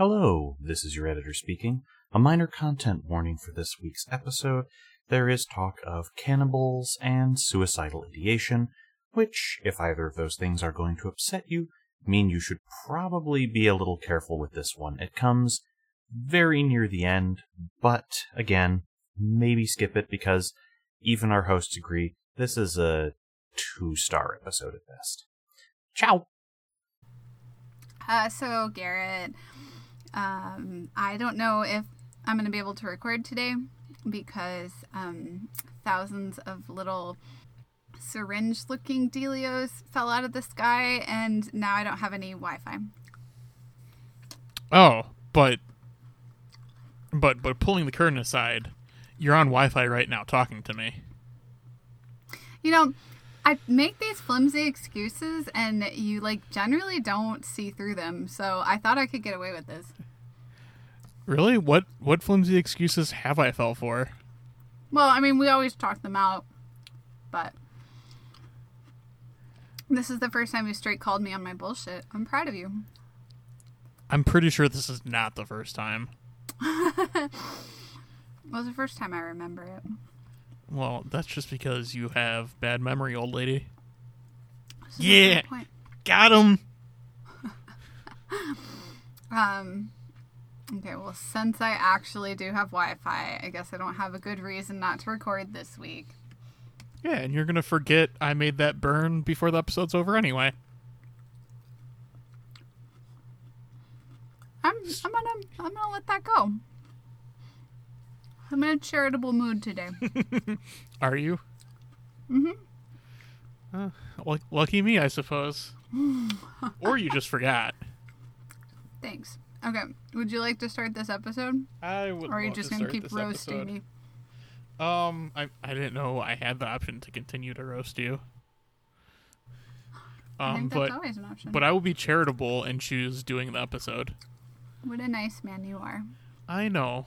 Hello, this is your editor speaking. A minor content warning for this week's episode. There is talk of cannibals and suicidal ideation, which, if either of those things are going to upset you, mean you should probably be a little careful with this one. It comes very near the end, but again, maybe skip it because even our hosts agree this is a two star episode at best. Ciao! Uh, so, Garrett, um, I don't know if I'm going to be able to record today because um, thousands of little syringe looking Delios fell out of the sky and now I don't have any Wi Fi. Oh, but but but pulling the curtain aside, you're on Wi-Fi right now talking to me. You know, I make these flimsy excuses and you like generally don't see through them. So I thought I could get away with this. Really? What what flimsy excuses have I fell for? Well, I mean, we always talk them out, but this is the first time you straight called me on my bullshit. I'm proud of you. I'm pretty sure this is not the first time. it was the first time I remember it. Well, that's just because you have bad memory, old lady. This is a Yeah. Got him. Um. Okay, well, since I actually do have Wi Fi, I guess I don't have a good reason not to record this week. Yeah, and you're gonna forget I made that burn before the episode's over anyway. I'm I'm gonna I'm gonna let that go. I'm in a charitable mood today. Are you? Mm-hmm. Uh, lu- lucky me, I suppose. or you just forgot. Thanks. Okay, would you like to start this episode, I would. or are you just to gonna keep roasting episode. me? Um, I I didn't know I had the option to continue to roast you. Um, but always an option. but I will be charitable and choose doing the episode. what a nice man you are. I know,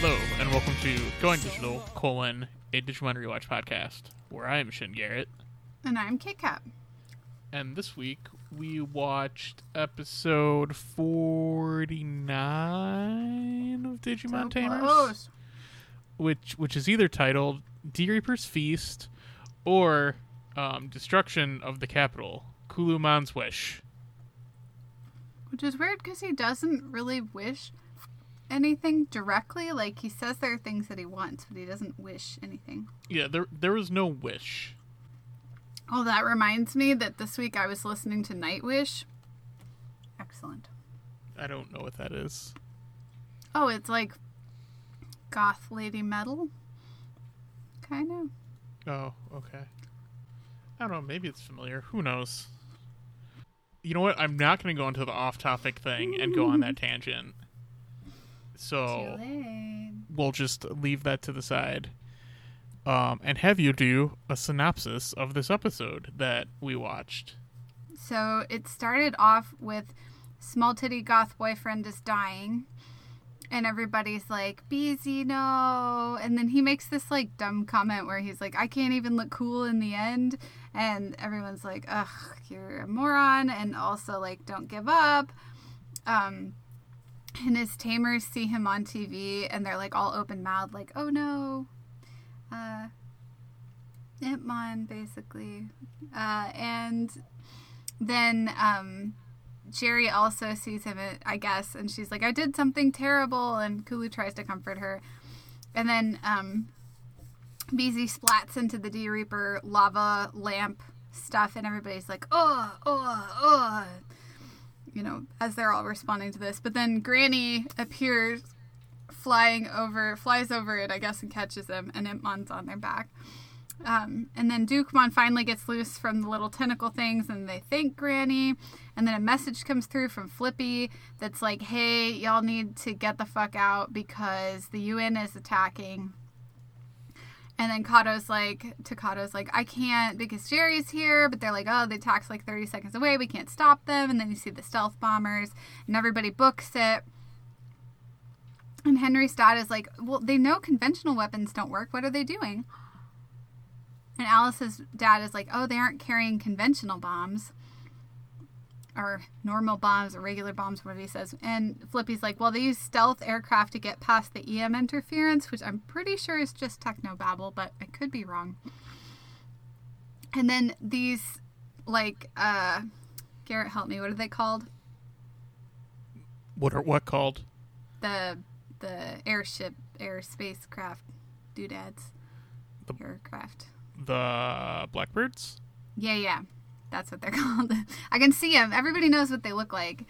Hello, and welcome to Going Digital: colon a Digimon Rewatch podcast, where I am Shin Garrett, And I'm Kit Kat. and this week we watched episode forty-nine of Digimon So Tamers. close. which which is either titled D Reaper's Feast or um, Destruction of the Capital, Culumon's Wish. Which is weird because he doesn't really wish anything directly. Like he says there are things that he wants, but he doesn't wish anything. Yeah, there there was no wish. Oh, that reminds me that this week I was listening to Nightwish. Excellent. I don't know what that is. Oh, it's like goth lady metal. Kind of. Oh, okay. I don't know, maybe it's familiar. Who knows? You know what? I'm not going to go into the off-topic thing and go on that tangent. So, we'll just leave that to the side um, and have you do a synopsis of this episode that we watched. So it started off with small titty goth boyfriend is dying. And everybody's like, Beezy, no. And then he makes this like dumb comment where he's like, I can't even look cool in the end. And everyone's like, ugh, you're a moron. And also, like, don't give up. Um, and his tamers see him on TV and they're like all open mouthed, like, oh no. Uh, Impmon, basically. Uh, and then um, Jerry also sees him, I guess, and she's like, I did something terrible. And Kulu tries to comfort her. And then um, BZ splats into the D Reaper lava lamp stuff, and everybody's like, oh, oh, oh. You know, as they're all responding to this. But then Grani appears flying over, flies over it, I guess, and catches him, and Impmon's on their back. Um, and then Dukemon finally gets loose from the little tentacle things and they thank Grani. And then a message comes through from Flippy that's like, hey, y'all need to get the fuck out because the UN is attacking. And then Kato's like, Takato's like, I can't because Jerry's here. But they're like, oh, the attack's like 30 seconds away. We can't stop them. And then you see the stealth bombers and everybody books it. And Henry's dad is like, well, they know conventional weapons don't work. What are they doing? And Alice's dad is like, oh, they aren't carrying conventional bombs or normal bombs or regular bombs, whatever he says. And Flippy's like, well, they use stealth aircraft to get past the EM interference, which I'm pretty sure is just techno babble, but I could be wrong. And then these, like, uh, Garrett, help me. What are they called? What are what called? The the airship, air spacecraft doodads, The- aircraft. The Blackbirds? Yeah, yeah, that's what they're called. I can see them. Everybody knows what they look like.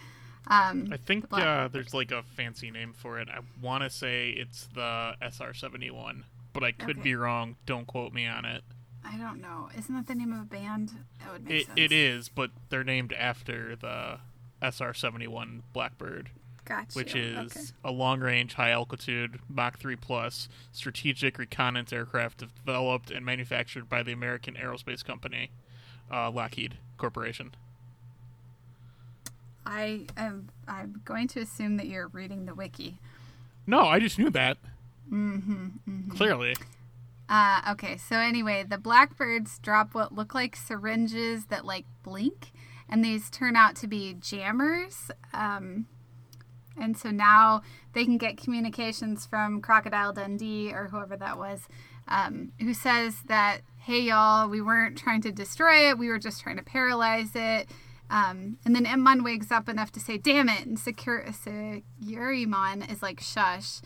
Um, I think Black- uh, there's like a fancy name for it. I want to say it's the SR-71, but I could Okay. be wrong. Don't quote me on it. I don't know. Isn't that the name of a band? That would make It, sense. it is, but they're named after the SR-71 Blackbird, Gotcha. which is Okay. a long-range, high-altitude Mach 3 plus strategic reconnaissance aircraft developed and manufactured by the American aerospace company, uh, Lockheed Corporation. I am. I'm going to assume that you're reading the wiki. No, I just knew that. Mm-hmm, Clearly. Uh, okay, so anyway, the blackbirds drop what look like syringes that like blink, and these turn out to be jammers. Um, and so now they can get communications from Crocodile Dundee or whoever that was, um, who says that, hey, y'all, we weren't trying to destroy it, we were just trying to paralyze it. Um, and then Impmon wakes up enough to say, damn it. And Secur- Securimon is like, shush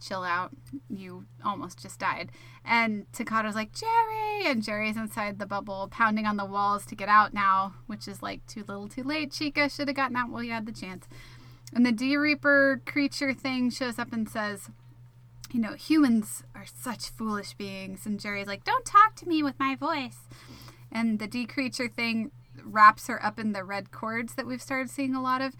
chill out. You almost just died. And Takato's like, Jerry! And Jerry's inside the bubble, pounding on the walls to get out now, which is like too little too late. Chica should have gotten out while you had the chance. And the D Reaper creature thing shows up and says, you know, humans are such foolish beings. And Jerry's like, don't talk to me with my voice. And the D creature thing wraps her up in the red cords that we've started seeing a lot of.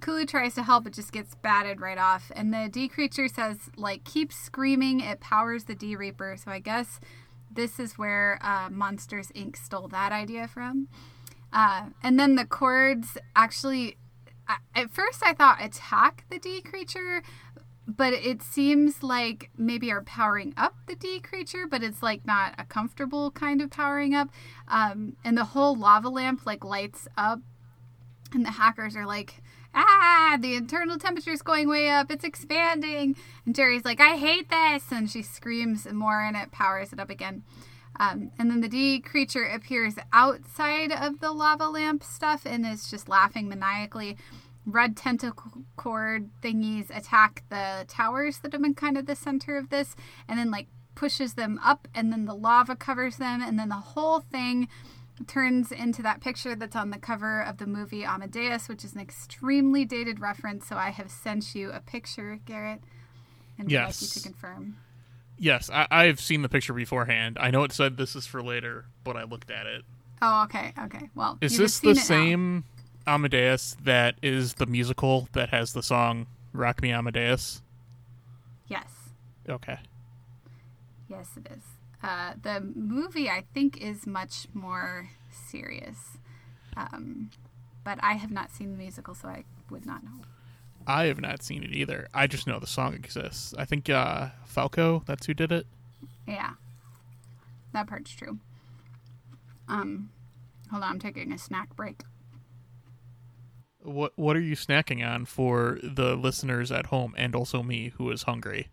Kulu tries to help, but just gets batted right off. And the D creature says, like, keep screaming. It powers the D Reaper. So I guess this is where uh, Monsters Inc. stole that idea from. Uh, and then the cords actually, at first I thought attack the D creature, but it seems like maybe are powering up the D creature, but it's like not a comfortable kind of powering up. Um, and the whole lava lamp like lights up, and the hackers are like, ah, the internal temperature is going way up. It's expanding. And Jerry's like, I hate this. And she screams more and it powers it up again. Um, and then the D creature appears outside of the lava lamp stuff and is just laughing maniacally. Red tentacle cord thingies attack the towers that have been kind of the center of this and then like pushes them up and then the lava covers them and then the whole thing turns into that picture that's on the cover of the movie Amadeus, which is an extremely dated reference. So I have sent you a picture, Garrett, and would like you to confirm. Yes, I, I've seen the picture beforehand. I know it said this is for later, but I looked at it. Oh, okay, okay. Well, Is this the same? now. Amadeus that is the musical that has the song "Rock Me Amadeus"? Yes, Okay. yes, it is. Uh, the movie, I think, is much more serious, um, but I have not seen the musical, so I would not know. I have not seen it either. I just know the song exists. I think uh, Falco, that's who did it. Yeah, that part's true. Um, hold on, I'm taking a snack break. What What are you snacking on for the listeners at home and also me who is hungry?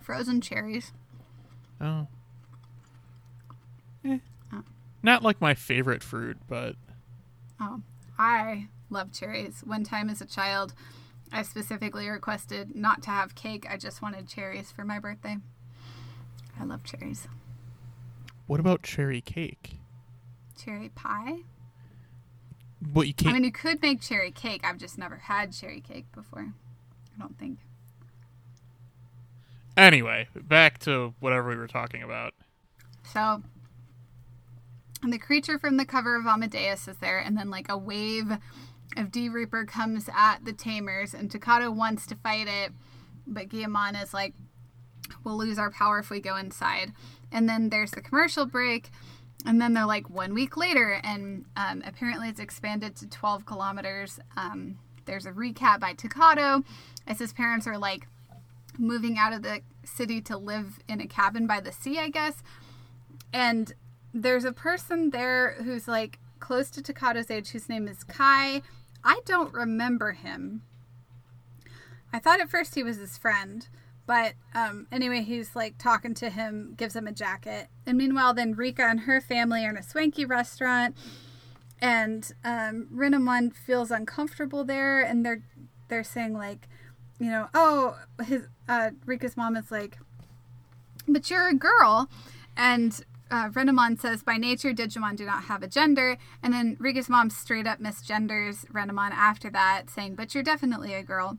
Frozen cherries. Oh. Eh. Not like my favorite fruit, but Oh, I love cherries. One time as a child, I specifically requested not to have cake. I just wanted cherries for my birthday. I love cherries. what about cherry cake? Cherry pie? What you can't. I mean, you could make cherry cake. I've just never had cherry cake before. I don't think. Anyway, back to whatever we were talking about. So and the creature from the cover of Amadeus is there, and then like a wave of D Reaper comes at the Tamers, and Takato wants to fight it, but Guilmon is like, we'll lose our power if we go inside. And then there's the commercial break, and then they're like one week later, and um, apparently it's expanded to 12 kilometers. Um, there's a recap by Takato as his parents are like moving out of the city to live in a cabin by the sea, I guess. And there's a person there who's like close to Takato's age whose name is Kai. I don't remember him. I thought at first he was his friend, but um, anyway, he's like talking to him, gives him a jacket. And meanwhile, then Rika and her family are in a swanky restaurant, and um, Renamon feels uncomfortable there, and they're they're saying like, you know, oh, his uh, Rika's mom is like, but you're a girl, and uh, Renamon says, by nature, Digimon do not have a gender. And then Rika's mom straight up misgenders Renamon after that, saying, but you're definitely a girl.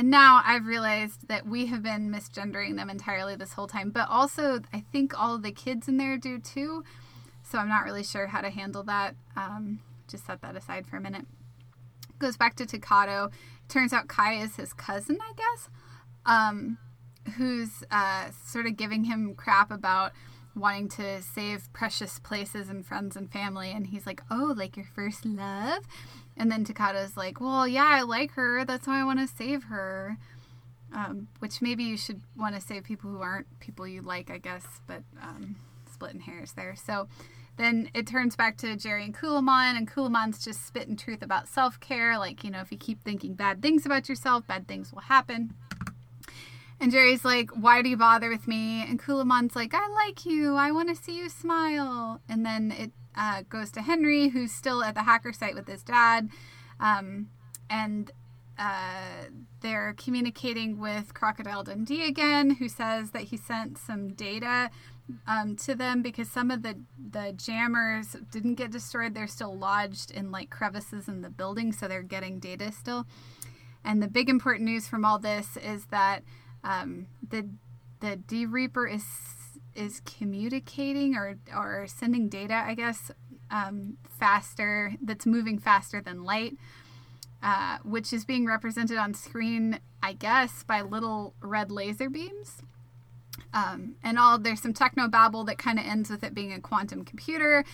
And now I've realized that we have been misgendering them entirely this whole time. But also, I think all the kids in there do too. So I'm not really sure how to handle that. Um, just set that aside for a minute. Goes back to Takato. Turns out Kai is his cousin, I guess, um, who's uh, sort of giving him crap about wanting to save precious places and friends and family. And he's like, Oh, like your first love? And then Takato's like, Well, yeah, I like her. That's why I want to save her. Um, which maybe you should want to save people who aren't people you like, I guess, but um, splitting hairs there. So then it turns back to Jerry and Culumon, and Culumon's just spitting truth about self care. Like, you know, if you keep thinking bad things about yourself, bad things will happen. And Jerry's like, Why do you bother with me? And Culumon's like, I like you. I want to see you smile. And then it uh, goes to Henry, who's still at the hacker site with his dad. Um, and uh, they're communicating with Crocodile Dundee again, who says that he sent some data um, to them because some of the the jammers didn't get destroyed. They're still lodged in like crevices in the building, so they're getting data still. And the big important news from all this is that um, the the D Reaper is is communicating or or sending data, I guess, um, faster. That's moving faster than light, uh, which is being represented on screen, I guess, by little red laser beams. Um, and all there's some techno babble that kind of ends with it being a quantum computer.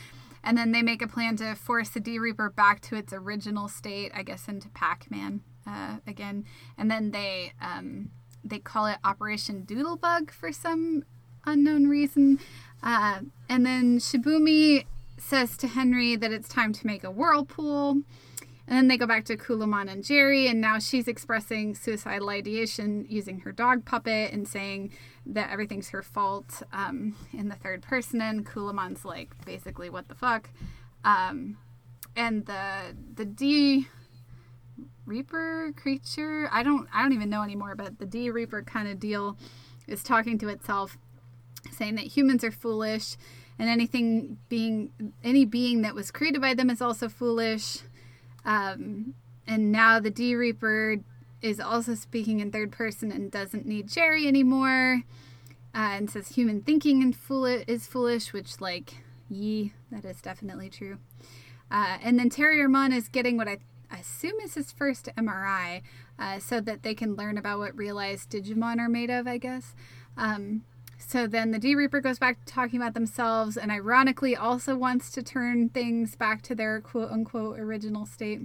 And then they make a plan to force the D Reaper back to its original state, I guess, into Pac Man uh, again. And then they um, they call it Operation Doodlebug for some unknown reason. Uh, and then Shibumi says to Henry that it's time to make a whirlpool. And then they go back to Culumon and Jerry, and now she's expressing suicidal ideation using her dog puppet and saying that everything's her fault um, in the third person. And Culumon's like, basically, what the fuck? Um, and the the D Reaper creature. I don't I don't even know anymore, but the D Reaper kind of deal is talking to itself, saying that humans are foolish, and anything being any being that was created by them is also foolish. Um, and now the D Reaper is also speaking in third person and doesn't need Jerry anymore, uh, and says human thinking and fool is foolish, which like ye that is definitely true. Uh, and then Terriermon is getting what I assume is his first MRI, uh, so that they can learn about what realized Digimon are made of, I guess. Um, so then the D Reaper goes back to talking about themselves and ironically also wants to turn things back to their quote unquote original state.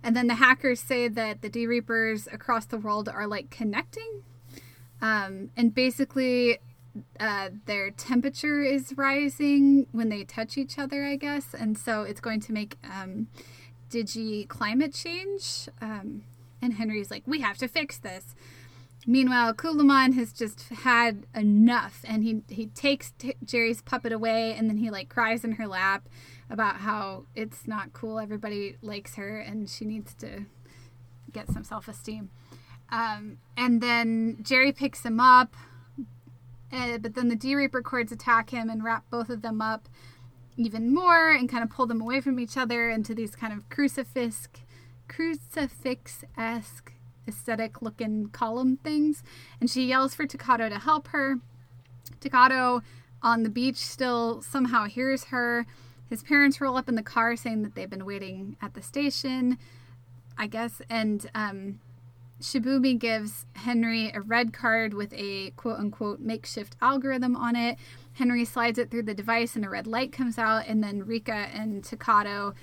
And then the hackers say that the D Reapers across the world are like connecting. Um, and basically, uh, their temperature is rising when they touch each other, I guess. And so it's going to make um, Digi climate change. Um, and Henry's like, we have to fix this. Meanwhile, Culumon has just had enough, and he he takes t- Jerry's puppet away, and then he like cries in her lap about how it's not cool. Everybody likes her, and she needs to get some self esteem. Um, and then Jerry picks him up, uh, but then the D Reaper cords attack him and wrap both of them up even more and kind of pull them away from each other into these kind of crucifix crucifix-esque aesthetic looking column things and she yells for Takato to help her Takato on the beach still somehow hears her. His parents roll up in the car saying that they've been waiting at the station, I guess. And um, Shibumi gives Henry a red card with a quote unquote makeshift algorithm on it. Henry slides it through the device and a red light comes out. And then Rika and Takato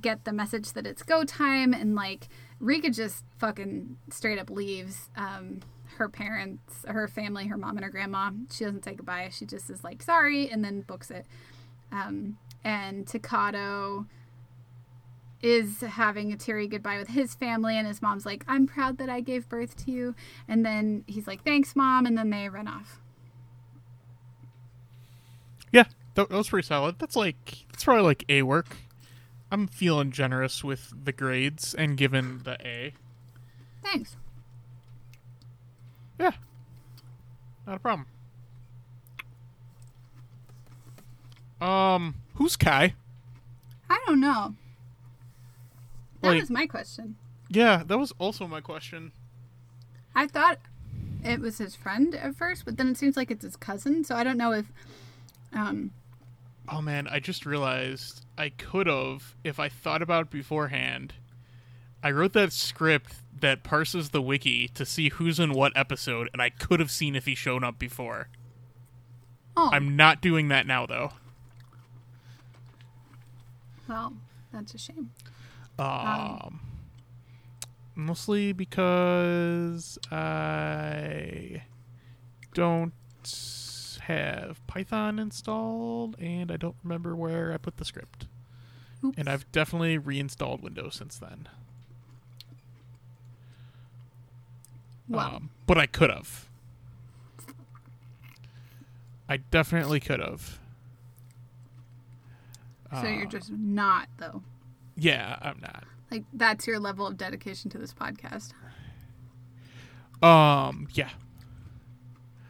get the message that it's go time. And like Rika just fucking straight up leaves. Um, her parents, her family, her mom and her grandma. She doesn't say goodbye. She just is like, sorry, and then books it. Um, and Takato is having a teary goodbye with his family, and his mom's like, I'm proud that I gave birth to you. And then he's like, thanks, mom. And then they run off. Yeah, that, was pretty solid. That's like that's probably like A work. I'm feeling generous with the grades and given the A. Thanks. Yeah, not a problem. Um, who's Kai? I don't know. That Like- was my question. Yeah, that was also my question. I thought it was his friend at first, but then it seems like it's his cousin. So I don't know if um, Oh man, I just realized I could have if I thought about it beforehand. I wrote that script that parses the wiki to see who's in what episode, and I could have seen if he shown up before. Oh, I'm not doing that now though. well, that's a shame. Um, mostly because I don't have Python installed, and I don't remember where I put the script. Oops. And I've definitely reinstalled Windows since then. Wow. Um, but I could have. I definitely could have. so you're uh, just not though. Yeah, I'm not. Like that's your level of dedication to this podcast. Um, yeah.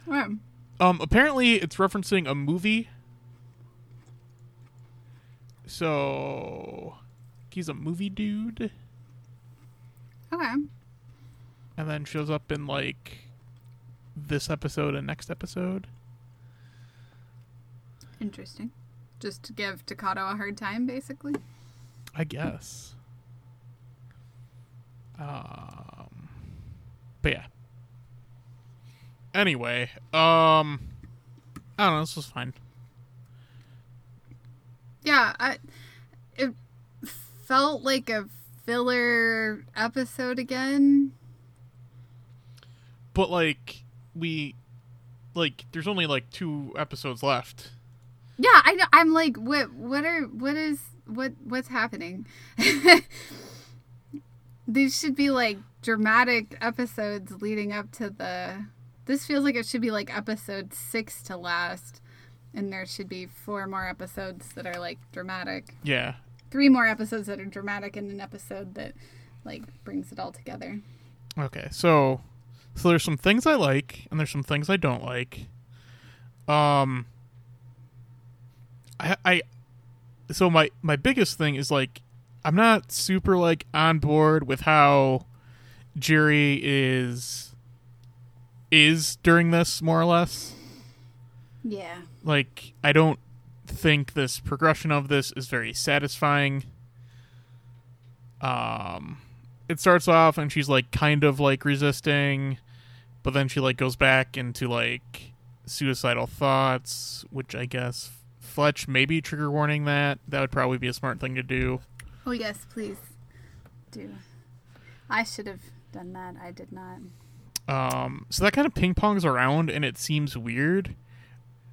Right. Um, apparently it's referencing a movie. So he's a movie dude, Okay. and then shows up in like this episode and next episode. Interesting. Just to give Takato a hard time, basically. I guess. Um, but yeah. Anyway, um, I don't know. This was fine. Yeah, I, it felt like a filler episode again. But like we, like, there's only like two episodes left. Yeah, I know. I'm like, what? What are? What is? What? What's happening? These should be like dramatic episodes leading up to the. This feels like it should be like episode six to last, and there should be four more episodes that are like dramatic. Yeah. Three more episodes that are dramatic, and an episode that like brings it all together. Okay, so so there's some things I like and there's some things I don't like. Um I I so my my biggest thing is like I'm not super like on board with how Jerry is is during this more or less. Yeah. Like I don't think this progression of this is very satisfying. Um it starts off and she's like kind of like resisting, but then she like goes back into like suicidal thoughts, which I guess Fletch maybe trigger warning that. That would probably be a smart thing to do. Oh yes, please do. I should have done that. I did not. Um, so that kind of ping pongs around, and it seems weird.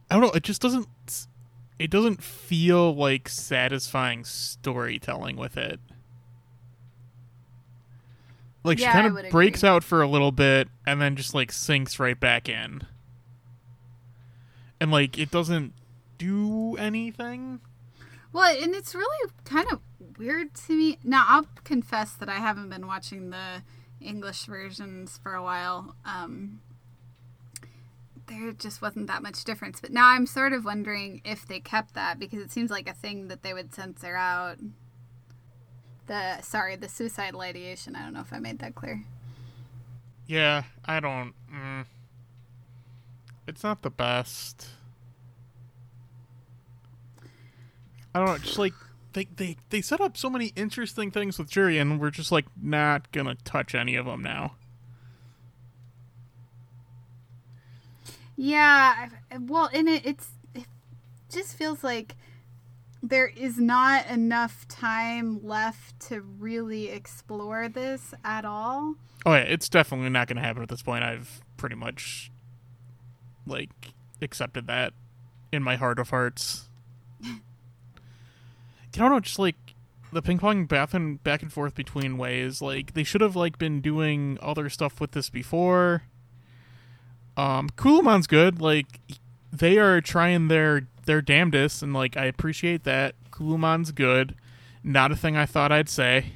I don't know. It just doesn't. It doesn't feel like satisfying storytelling with it. Like Yeah, she kind of breaks agree. out for a little bit, and then just like sinks right back in. And like it doesn't do anything. Well, and it's really kind of weird to me. Now, I'll confess that I haven't been watching the English versions for a while. Um, there just wasn't that much difference. But now I'm sort of wondering if they kept that because it seems like a thing that they would censor out. The sorry, the suicidal ideation. I don't know if I made that clear. Yeah, I don't. Mm, it's not the best. I don't know, just like they they they set up so many interesting things with Jury, and we're just like not gonna touch any of them now. Yeah, well, and it it's it just feels like there is not enough time left to really explore this at all. Oh yeah, it's definitely not gonna happen at this point. I've pretty much like accepted that in my heart of hearts. you don't know, just like the ping pong back and back and forth between ways. Like they should have like been doing other stuff with this before. Um, Culumon's good. Like they are trying their their damnedest, and like I appreciate that. Culumon's good. Not a thing I thought I'd say.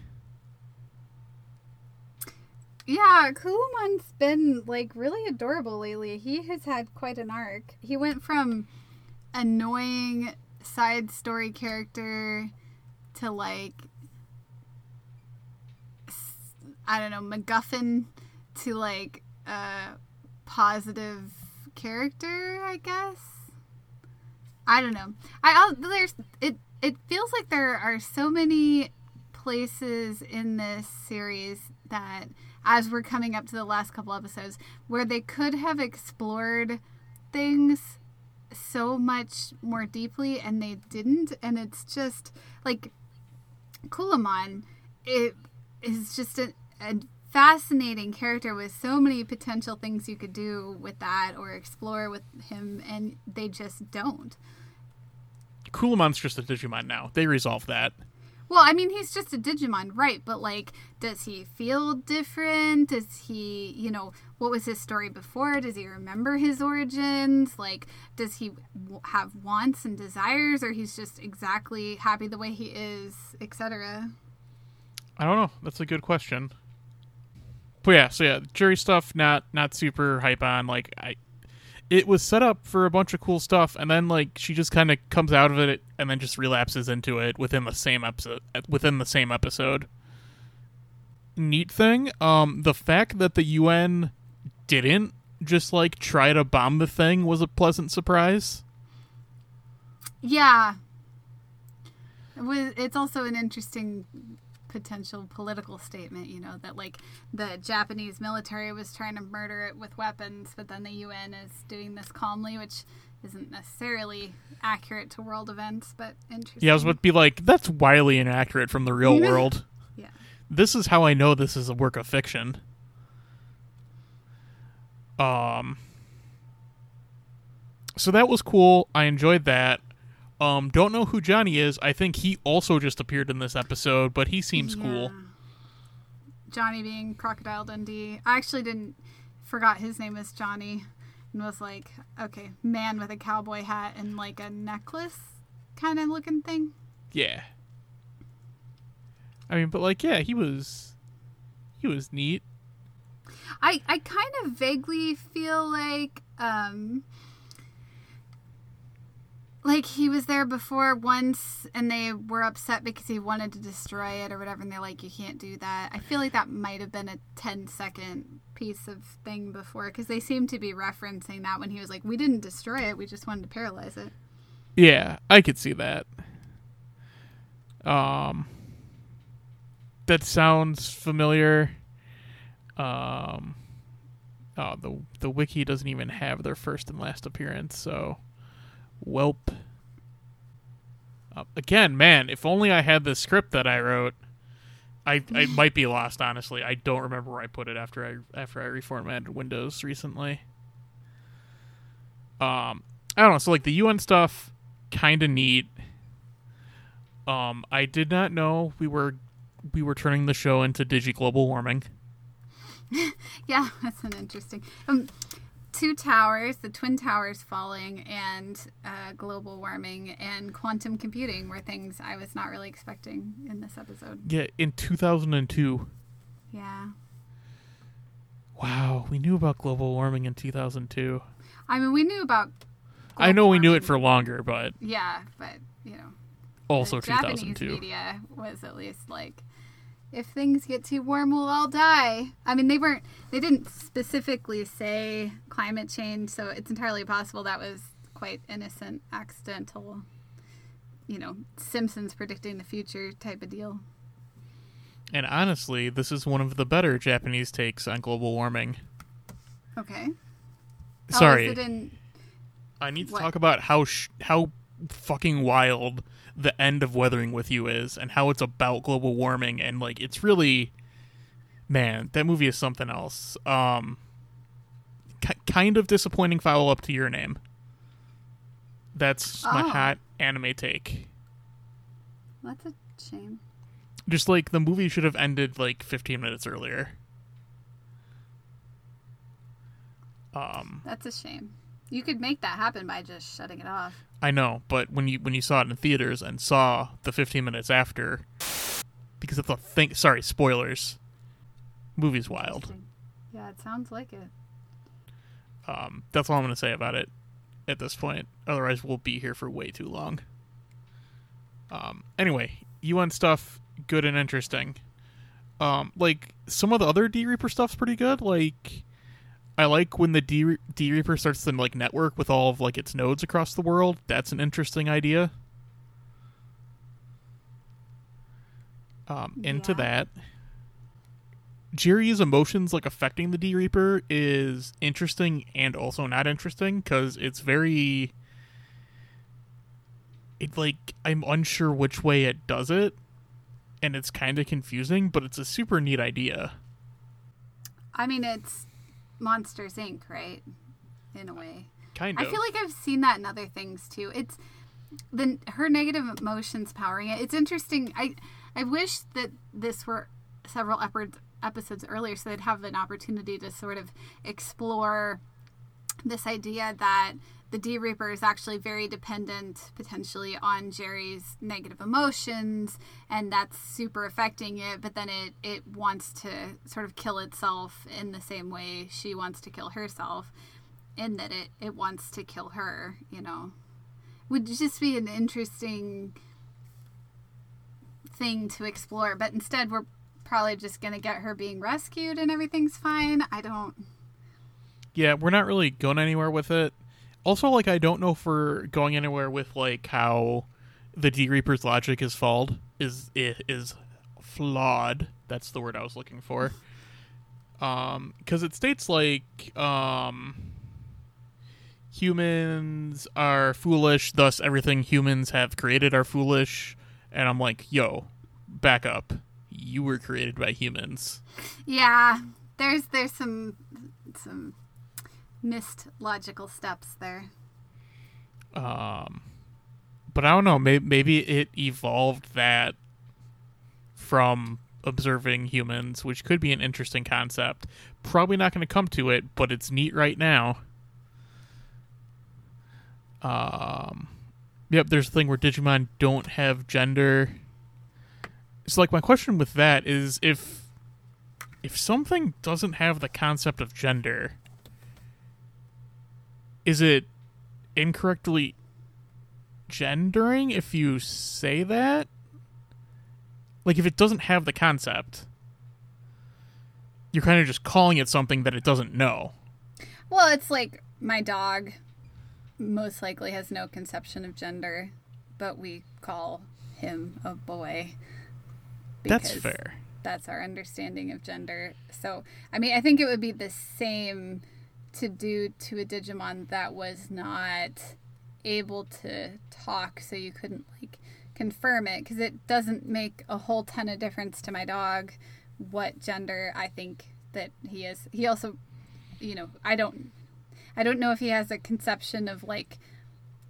Yeah, Culumon's been like really adorable lately. He has had quite an arc. He went from annoying side story character to like I don't know, MacGuffin to like a positive character, I guess. I don't know. I there's it it feels like there are so many places in this series that as we're coming up to the last couple episodes where they could have explored things so much more deeply and they didn't and it's just like Culumon it is just a, a fascinating character with so many potential things you could do with that or explore with him and they just don't Culumon's just a Digimon now. They resolved that. Well, I mean, he's just a Digimon, right? But like, does he feel different? Does he, you know, what was his story before? Does he remember his origins? Like, does he w- have wants and desires, or he's just exactly happy the way he is, etc.? I don't know. That's a good question. But yeah, so yeah, jury stuff not not super hype on. Like I, it was set up for a bunch of cool stuff, and then like she just kind of comes out of it and then just relapses into it within the same episode. Within the same episode. Neat thing, um, the fact that the UN didn't just like try to bomb the thing was a pleasant surprise. Yeah. It's also an interesting potential political statement, you know, that like the Japanese military was trying to murder it with weapons, but then the UN is doing this calmly, which isn't necessarily accurate to world events, but interesting. Yeah, I was about to be like, that's wildly inaccurate from the real world. Yeah. This is how I know this is a work of fiction. Um So that was cool. I enjoyed that. Um don't know who Johnny is. I think he also just appeared in this episode, but he seems cool. Johnny being Crocodile Dundee. I actually didn't forgot his name was Johnny and was like, okay, man with a cowboy hat and like a necklace kind of looking thing. Yeah. I mean, but like yeah, he was he was neat. I I kind of vaguely feel like um like he was there before once and they were upset because he wanted to destroy it or whatever and they're like you can't do that. I feel like that might have been a 10 second piece of thing before cuz they seem to be referencing that when he was like we didn't destroy it, we just wanted to paralyze it. Yeah, I could see that. Um that sounds familiar. Um oh, the the wiki doesn't even have their first and last appearance, so welp. Uh, again, man, if only I had the script that I wrote. I I might be lost honestly. I don't remember where I put it after I after I reformatted Windows recently. Um I don't know, so like the UN stuff kind of neat. Um, I did not know we were we were turning the show into digi global warming. Yeah, that's an interesting. Um, two towers, the twin towers falling, and uh, global warming and quantum computing were things I was not really expecting in this episode. Yeah, in 2002. Yeah, Wow, we knew about global warming in 2002. I mean, we knew about. I know global we knew it for longer, but Yeah, but you know, also the Japanese 2002. media was at least like, if things get too warm, we'll all die. I mean, they weren't. They didn't specifically say climate change, so it's entirely possible that was quite innocent, accidental you know, Simpsons predicting the future type of deal. And honestly, this is one of the better Japanese takes on global warming. Okay. Sorry, Oh, in I need to what? talk about how sh- how fucking wild the end of Weathering with You is, and how it's about global warming, and like it's really, man, that movie is something else. Um, ki- kind of disappointing follow up to Your Name. That's my Oh. hot anime take. That's a shame. Just like the movie should have ended like 15 minutes earlier. Um, That's a shame. You could make that happen by just shutting it off. I know, but when you when you saw it in theaters and saw the 15 minutes after, because of the thing, sorry, spoilers. Movie's wild. Yeah, it sounds like it. Um, that's all I'm gonna say about it at this point. Otherwise, we'll be here for way too long. Um, anyway, UN stuff, good and interesting. Um, like some of the other D Reaper stuff's pretty good. Like, I like when the D D Reaper starts to like network with all of like its nodes across the world. That's an interesting idea. Um, into Yeah. that, Jerry's emotions like affecting the D Reaper is interesting and also not interesting because it's very. It like I'm unsure which way it does it, and it's kind of confusing, but it's a super neat idea. I mean, it's Monsters Inc., right? In a way. Kind of. I feel like I've seen that in other things too. It's the her negative emotions powering it. It's interesting. I I wish that this were several episodes earlier, so they'd have an opportunity to sort of explore this idea that the D Reaper is actually very dependent potentially on Jerry's negative emotions and that's super affecting it, but then it, it wants to sort of kill itself in the same way she wants to kill herself, in that it, it wants to kill her, you know. Would just be an interesting thing to explore, but instead we're probably just gonna get her being rescued and everything's fine. I don't Yeah, we're not really going anywhere with it. Also, like, I don't know if we're going anywhere with like how the D Reaper's logic is flawed. Is it is flawed? That's the word I was looking for. Um, because it states like um, humans are foolish, thus everything humans have created are foolish. And I'm like, yo, back up. You were created by humans. Yeah, there's there's some some missed logical steps there. Um, but I don't know. Maybe, maybe it evolved that from observing humans, which could be an interesting concept. Probably not going to come to it, but it's neat right now. Um, yep. There's a thing where Digimon don't have gender. So, like, my question with that is if if something doesn't have the concept of gender, is it incorrectly gendering if you say that? Like if it doesn't have the concept, you're kind of just calling it something that it doesn't know. Well, it's like my dog most likely has no conception of gender, but we call him a boy. That's fair. That's our understanding of gender. So, I mean, I think it would be the same to do to a Digimon that was not able to talk, so you couldn't like confirm it because it doesn't make a whole ton of difference to my dog what gender I think that he is. He also, you know, I don't, I don't know if he has a conception of like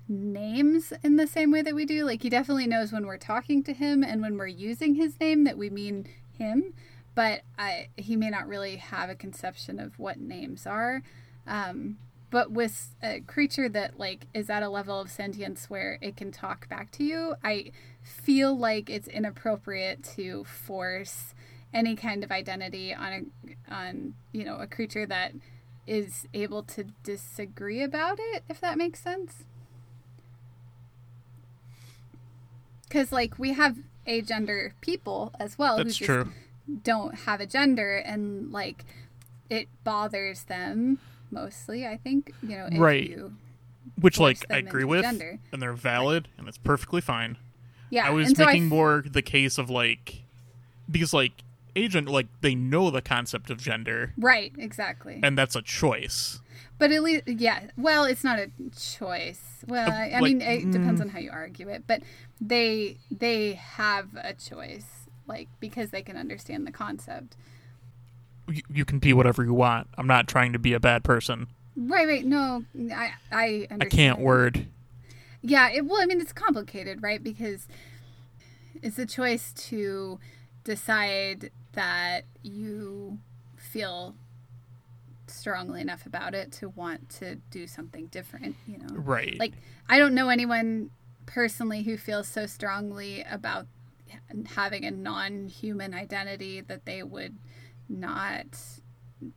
names in the same way that we do. Like he definitely knows when we're talking to him and when we're using his name that we mean him, but I, he may not really have a conception of what names are. Um, but with a creature that like is at a level of sentience where it can talk back to you, I feel like it's inappropriate to force any kind of identity on a on you know a creature that is able to disagree about it if that makes sense because like we have agender people as well That's who true. just don't have a gender and like it bothers them mostly i think you know Right. you Which, like, I agree with, gender. and they're valid, and it's perfectly fine. Yeah, I was and so I making more the case of like because like agent like they know the concept of gender right, exactly. and that's a choice. But at least, yeah. Well, it's not a choice. Well, I, I like, mean, it depends mm. on how you argue it. But they they have a choice, like because they can understand the concept. You, you can be whatever you want. I'm not trying to be a bad person. Right, right. No, I I understand. I can't word. Yeah. It, well, I mean, it's complicated, right? Because it's a choice to decide that you feel strongly enough about it to want to do something different. You know, Right. like I don't know anyone personally who feels so strongly about having a non-human identity that they would not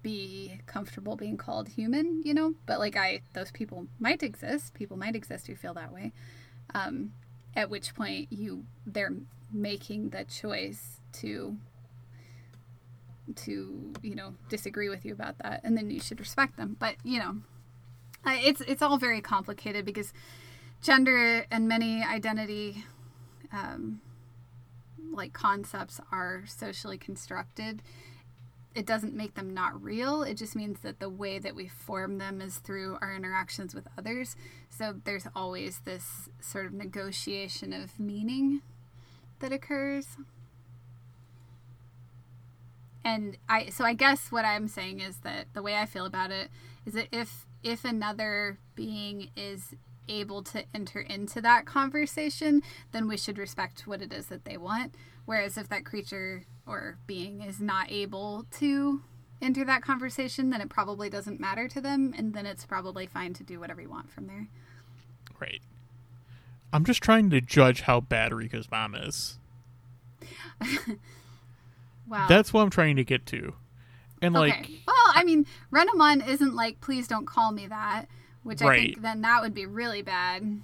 be comfortable being called human, you know? But like I those people might exist. People might exist who feel that way. Um at which point you they're making the choice to to, you know, disagree with you about that and then you should respect them. But, you know, it's it's all very complicated because gender and many identity um, like concepts are socially constructed it doesn't make them not real. It just means that the way that we form them is through our interactions with others. So there's always this sort of negotiation of meaning that occurs. And i so i guess what i'm saying is that the way i feel about it is that if if another being is able to enter into that conversation then we should respect what it is that they want. Whereas if that creature or being is not able to enter that conversation then it probably doesn't matter to them and then it's probably fine to do whatever you want from there right. I'm just trying to judge how bad Rika's mom is. wow That's what I'm trying to get to. And like. Well, I mean, Renamon isn't like, please don't call me that, which I think then that would be really bad.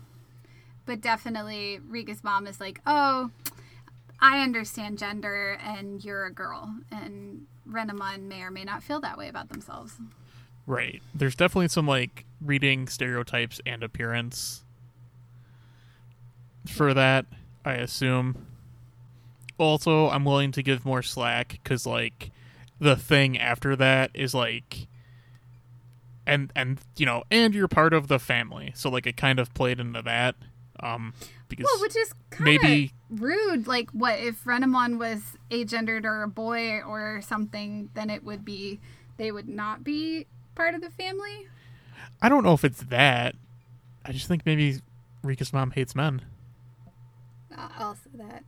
But definitely, Rika's mom is like, oh, I understand gender and you're a girl. And Renamon may or may not feel that way about themselves. Right. There's definitely some like reading stereotypes and appearance for that, I assume. Also, I'm willing to give more slack cuz like the thing after that is like and and you know, and you're part of the family. So like it kind of played into that um because Well, which is kind of maybe- rude. Like, what if Renamon was agendered or a boy or something? Then it would be they would not be part of the family. I don't know if it's that. I just think maybe Rika's mom hates men. Uh, also, that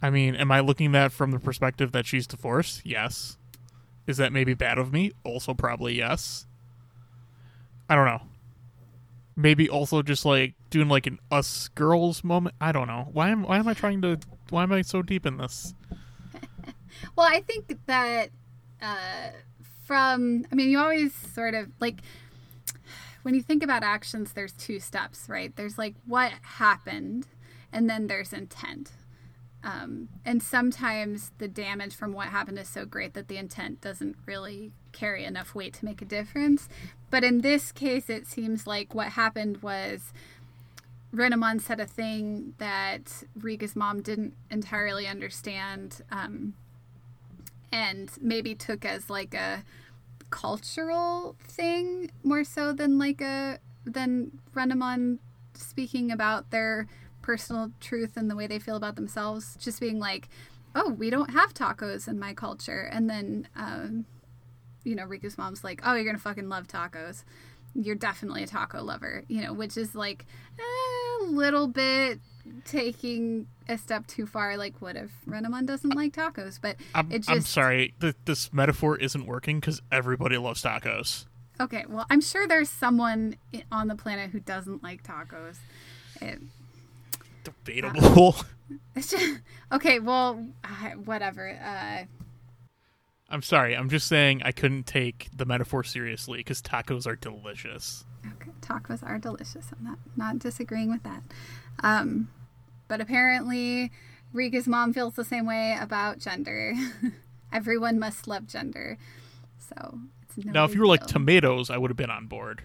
I mean, am I looking at that from the perspective that she's divorced? Yes. Is that maybe bad of me? Also, probably yes. I don't know. Maybe also just like doing like an us girls moment. I don't know. Why am why am I trying to? Why am I so deep in this? Well, I think that uh, from, I mean, you always sort of like when you think about actions, there's two steps, right? There's like what happened, and then there's intent. Um, and sometimes the damage from what happened is so great that the intent doesn't really carry enough weight to make a difference. But in this case, it seems like what happened was Renamon said a thing that Rika's mom didn't entirely understand. Um, and maybe took as like a cultural thing more so than like a than Renamon speaking about their personal truth and the way they feel about themselves just being like oh we don't have tacos in my culture and then um you know Rika's mom's like oh you're gonna fucking love tacos you're definitely a taco lover you know which is like a little bit taking a step too far like what if Renamon doesn't like tacos but I'm, it just I'm sorry. Th- this metaphor isn't working because everybody loves tacos. Okay, well, I'm sure there's someone on the planet who doesn't like tacos. It, Debatable. it's just, okay, well, uh, whatever. Uh, I'm sorry. I'm just saying I couldn't take the metaphor seriously because tacos are delicious. okay, tacos are delicious. I'm not not disagreeing with that. Um, but apparently, Rika's mom feels the same way about gender. Everyone must love gender. So it's no now, if you were like tomatoes, I would have been on board.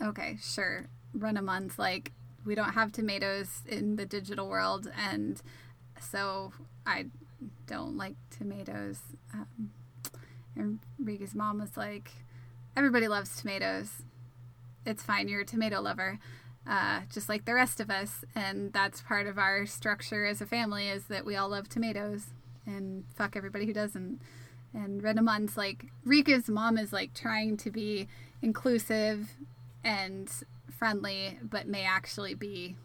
Okay, sure. Renamon's like, we don't have tomatoes in the digital world, and so I don't like tomatoes. Um, Enrique's mom was like, everybody loves tomatoes. It's fine. You're a tomato lover, uh, just like the rest of us. And that's part of our structure as a family is that we all love tomatoes and fuck everybody who doesn't. And Renamon's like, Rika's mom is like trying to be inclusive and friendly, but may actually be,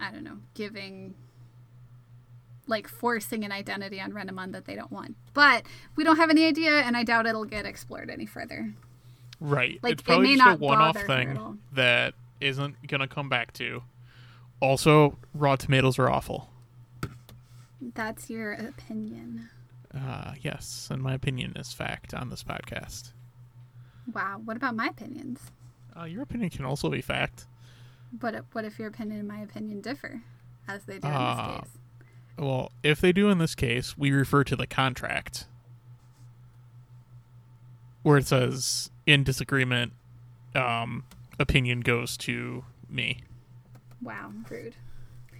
I don't know, giving like forcing an identity on Renamon that they don't want. But we don't have any idea, and I doubt it'll get explored any further. Right. Like, it's it probably may just a not one-off thing that isn't gonna come back to. Also, raw tomatoes are awful. That's your opinion. Uh, yes, and my opinion is fact on this podcast. Wow. What about my opinions? Uh, your opinion can also be fact. But what if your opinion and my opinion differ, as they do in Ah. this case? Well, if they do in this case, we refer to the contract where it says in disagreement, um, opinion goes to me. Wow, rude.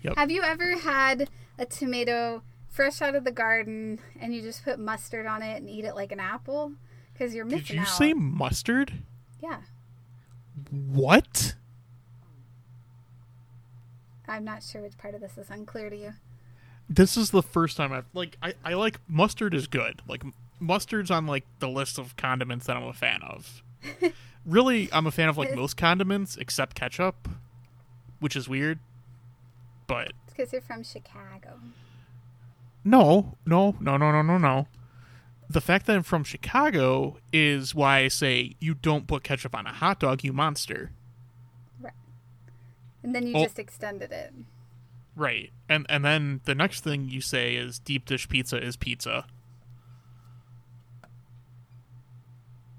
Yep. Have you ever had a tomato fresh out of the garden and you just put mustard on it and eat it like an apple? Because you're missing Did you out. say mustard? Yeah. What? I'm not sure which part of this is unclear to you. This is the first time I've like I, I like mustard is good. Like mustard's on like the list of condiments that I'm a fan of. really, I'm a fan of like most condiments except ketchup, which is weird. But It's because you're from Chicago. no, no, no, no, no, no, no. The fact that I'm from Chicago is why I say you don't put ketchup on a hot dog, you monster. Right. And then you Oh. just extended it. Right. And and then the next thing you say is deep dish pizza is pizza.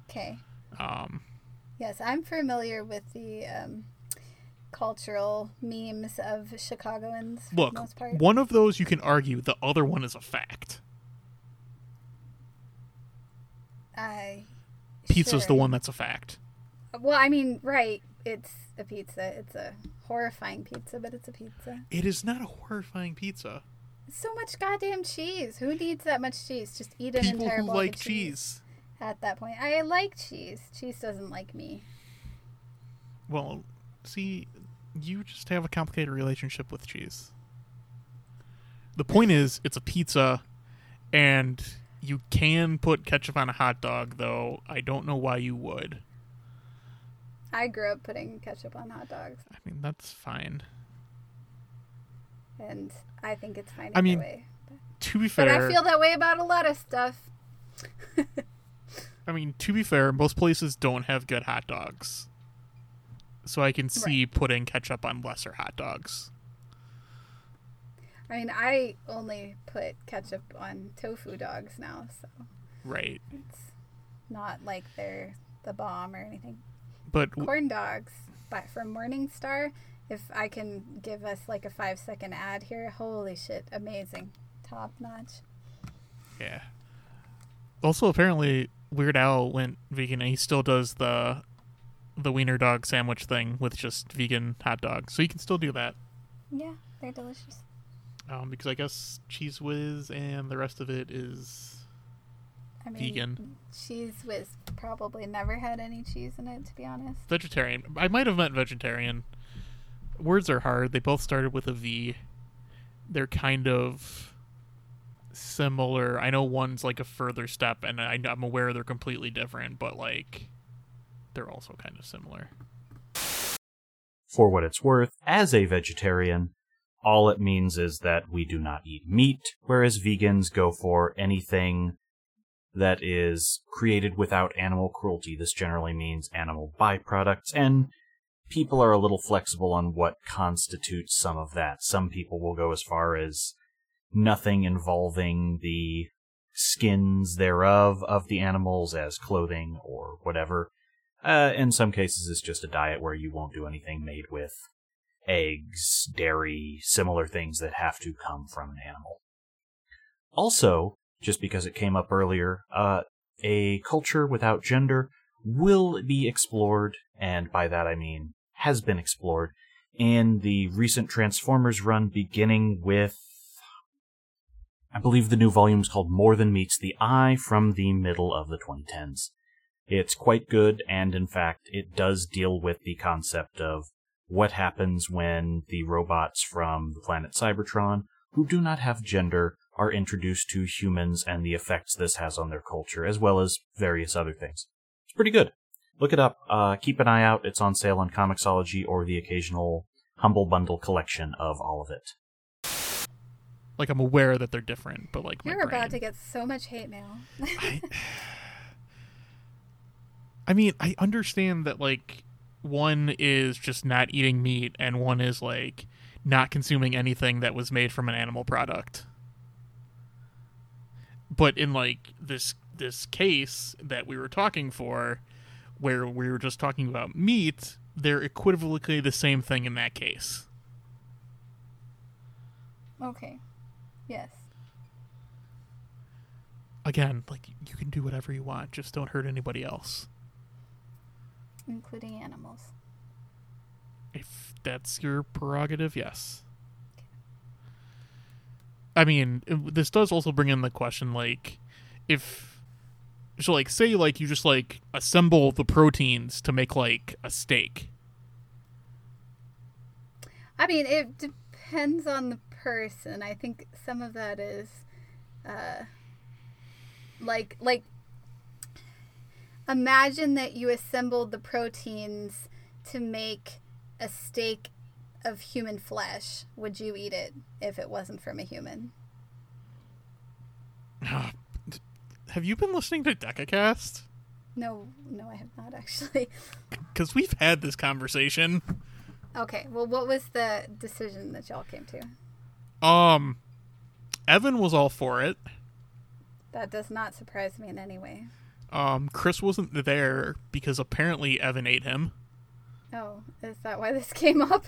Okay. Um Yes, I'm familiar with the um, cultural memes of Chicagoans for look, the most part. one of those you can argue, the other one is a fact. I Pizza's the one that's a fact. Well, I mean, right? It's a pizza. It's a horrifying pizza, but it's a pizza. It is not a horrifying pizza. So much goddamn cheese. Who needs that much cheese? Just eat an People entire who block like of cheese. At that point, I like cheese. Cheese doesn't like me. Well, see, you just have a complicated relationship with cheese. The point is, it's a pizza, and you can put ketchup on a hot dog, though I don't know why you would. I grew up putting ketchup on hot dogs, I mean, that's fine. and I think it's fine I mean, way. To be But fair, I feel that way about a lot of stuff. I mean, to be fair, most places don't have good hot dogs. So I can see putting ketchup on lesser hot dogs. I mean, I only put ketchup on tofu dogs now, so Right. it's not like they're the bomb or anything. But Corn dogs, but from Morningstar, if I can give us like a five second ad here, holy shit, amazing, top notch. yeah. Also, apparently, Weird Al went vegan and he still does the the wiener dog sandwich thing with just vegan hot dogs. So you can still do that. Yeah, they're delicious. Um, because I guess Cheez Whiz and the rest of it is I mean, Vegan. cheese was probably never had any cheese in it, to be honest. vegetarian. I might have meant vegetarian. Words are hard. They both started with a V. They're kind of similar. I know one's like a further step, and I, I'm aware they're completely different, but like they're also kind of similar. For what it's worth, as a vegetarian, all it means is that we do not eat meat, whereas vegans go for anything that is created without animal cruelty. This generally means animal byproducts, and people are a little flexible on what constitutes some of that. Some people will go as far as nothing involving the skins thereof of the animals as clothing or whatever. Uh, in some cases, it's just a diet where you won't do anything made with eggs, dairy, similar things that have to come from an animal. Also, just because it came up earlier, uh, a culture without gender will be explored, and by that I mean has been explored, in the recent Transformers run, beginning with, I believe the new volume is called More Than Meets the Eye from the middle of the 2010s. It's quite good, and in fact, it does deal with the concept of what happens when the robots from the planet Cybertron, who do not have gender, are introduced to humans and the effects this has on their culture, as well as various other things. It's pretty good. Look it up. Uh, keep an eye out. It's on sale on Comixology or the occasional Humble Bundle collection of all of it. Like I'm aware that they're different, but like my You're about brain- to get so much hate mail. I, I mean, I understand that like one is just not eating meat and one is like not consuming anything that was made from an animal product. But in like this this case that we were talking for where we were just talking about meat, they're equivocally the same thing in that case. okay. Yes. Again, like you can do whatever you want, just don't hurt anybody else. Including animals. If that's your prerogative, yes. I mean, this does also bring in the question, like, if so, like, say, like, you just like assemble the proteins to make like a steak. I mean, it depends on the person. I think some of that is, uh, like, like, imagine that you assembled the proteins to make a steak of human flesh. Would you eat it if it wasn't from a human? Have you been listening to DecaCast? No, no, I have not actually. Because we've had this conversation. Okay, well, what was the decision that y'all came to? Um, Evan was all for it. That does not surprise me in any way. Um, Chris wasn't there because apparently Evan ate him. Oh, is that why this came up?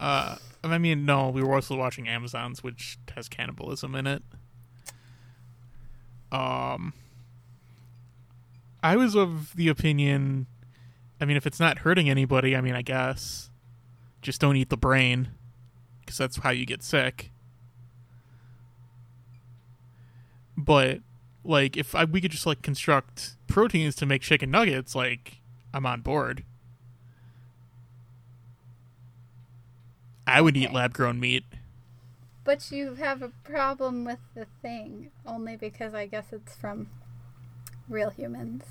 Uh, I mean, no, we were also watching Amazon's, which has cannibalism in it. Um, I was of the opinion. I mean, if it's not hurting anybody, I mean, I guess just don't eat the brain, because that's how you get sick. But like, if I, we could just like construct proteins to make chicken nuggets, like I'm on board. I would eat lab grown meat. But you have a problem with the thing only because I guess it's from real humans.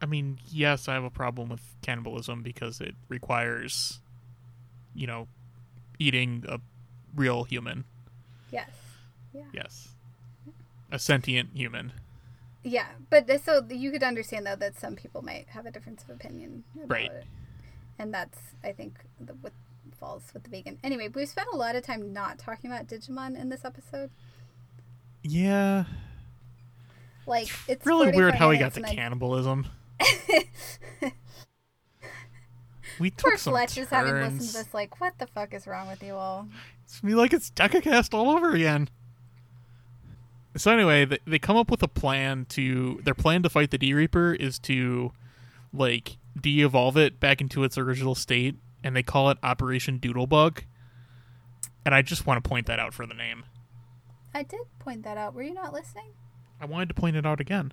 I mean, yes, I have a problem with cannibalism because it requires, you know, eating a real human. Yes. Yes. A sentient human. Yeah, but so you could understand though that some people might have a difference of opinion about Right. it, and that's I think the, what falls with the vegan. Anyway, we've spent a lot of time not talking about Digimon in this episode. Yeah. Like it's really weird how we got to cannibalism. we took Poor some Fletch is having listened to this. Like, what the fuck is wrong with you all? It's me like it's DecaCast all over again. So anyway, they, they come up with a plan to their plan to fight the D Reaper is to like de-evolve it back into its original state, and they call it Operation Doodlebug. And I just want to point that out for the name. I did point that out. Were you not listening? I wanted to point it out again.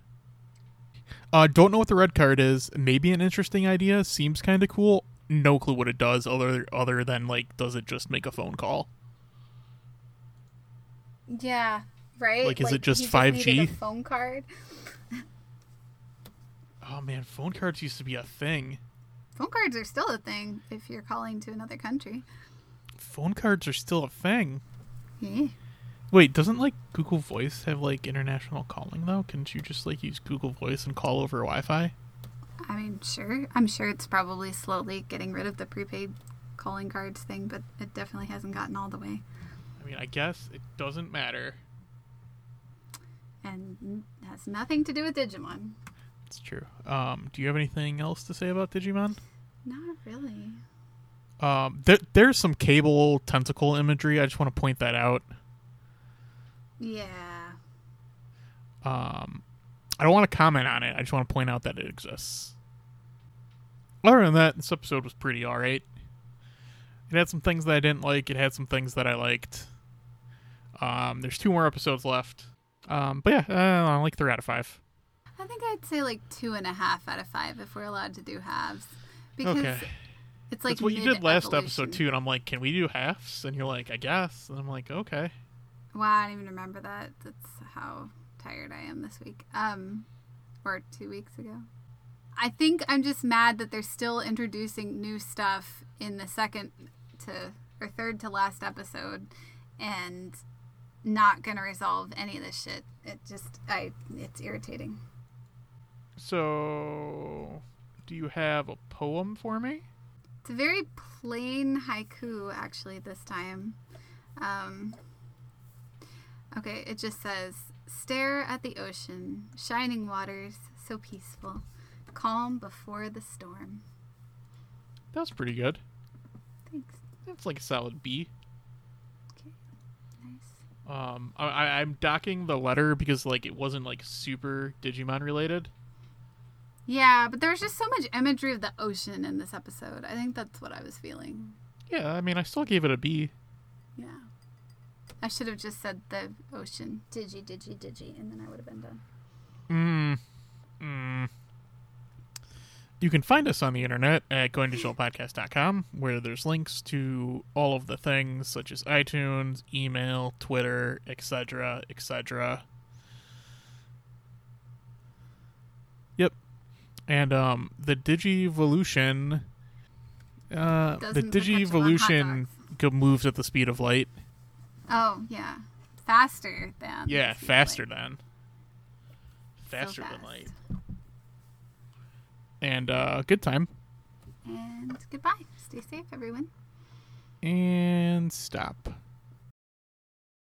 Uh, don't know what the red card is. Maybe an interesting idea. Seems kind of cool. No clue what it does, other other than like, does it just make a phone call? Yeah. Right. Like, is it just 5G? needed a phone card. Oh man, phone cards used to be a thing. Phone cards are still a thing if you're calling to another country. Phone cards are still a thing. Yeah. Wait, doesn't like Google Voice have like international calling though? Can't you just like use Google Voice and call over Wi-Fi? I mean, sure. I'm sure it's probably slowly getting rid of the prepaid calling cards thing, but it definitely hasn't gotten all the way. I mean, I guess it doesn't matter. And has nothing to do with Digimon. It's true. Um, do you have anything else to say about Digimon? Not really. Um, there, there's some cable tentacle imagery. I just want to point that out. Yeah. Um, I don't want to comment on it. I just want to point out that it exists. Other than that, this episode was pretty alright. It had some things that I didn't like. It had some things that I liked. Um, there's two more episodes left. Um, but yeah, uh, I like three out of five. I think I'd say like two and a half out of five if we're allowed to do halves. Because Okay. it's like That's what you did last episode too, and I'm like, can we do halves? And you're like, I guess. And I'm like, okay. Wow, I don't even remember that. That's how tired I am this week. Um, or two weeks ago. I think I'm just mad that they're still introducing new stuff in the second to or third to last episode, and not gonna resolve any of this shit. It just I it's irritating. So, do you have a poem for me? It's a very plain haiku, actually, this time. Um, okay, it just says Stare at the ocean, shining waters, so peaceful, calm before the storm. That was pretty good. Thanks. That's like a solid B. Okay, nice. Um, I, I, I'm docking the letter because like it wasn't like super Digimon related. Yeah, but there was just so much imagery of the ocean in this episode. I think that's what I was feeling. Yeah, I mean, I still gave it a B. Yeah. I should have just said the ocean. Digi, digi, digi, and then I would have been done. Mm. Mm. You can find us on the internet at goingdigitalpodcast.com, where there's links to all of the things such as iTunes, email, Twitter, etc., etc. Yep. And um, the Digivolution, uh, the Doesn't catch 'em on hot Digivolution moves at the speed of light. Oh, yeah. Faster than. Yeah, the speed of faster than. Faster than fast. light. And uh, good time. And goodbye. Stay safe, everyone. And stop.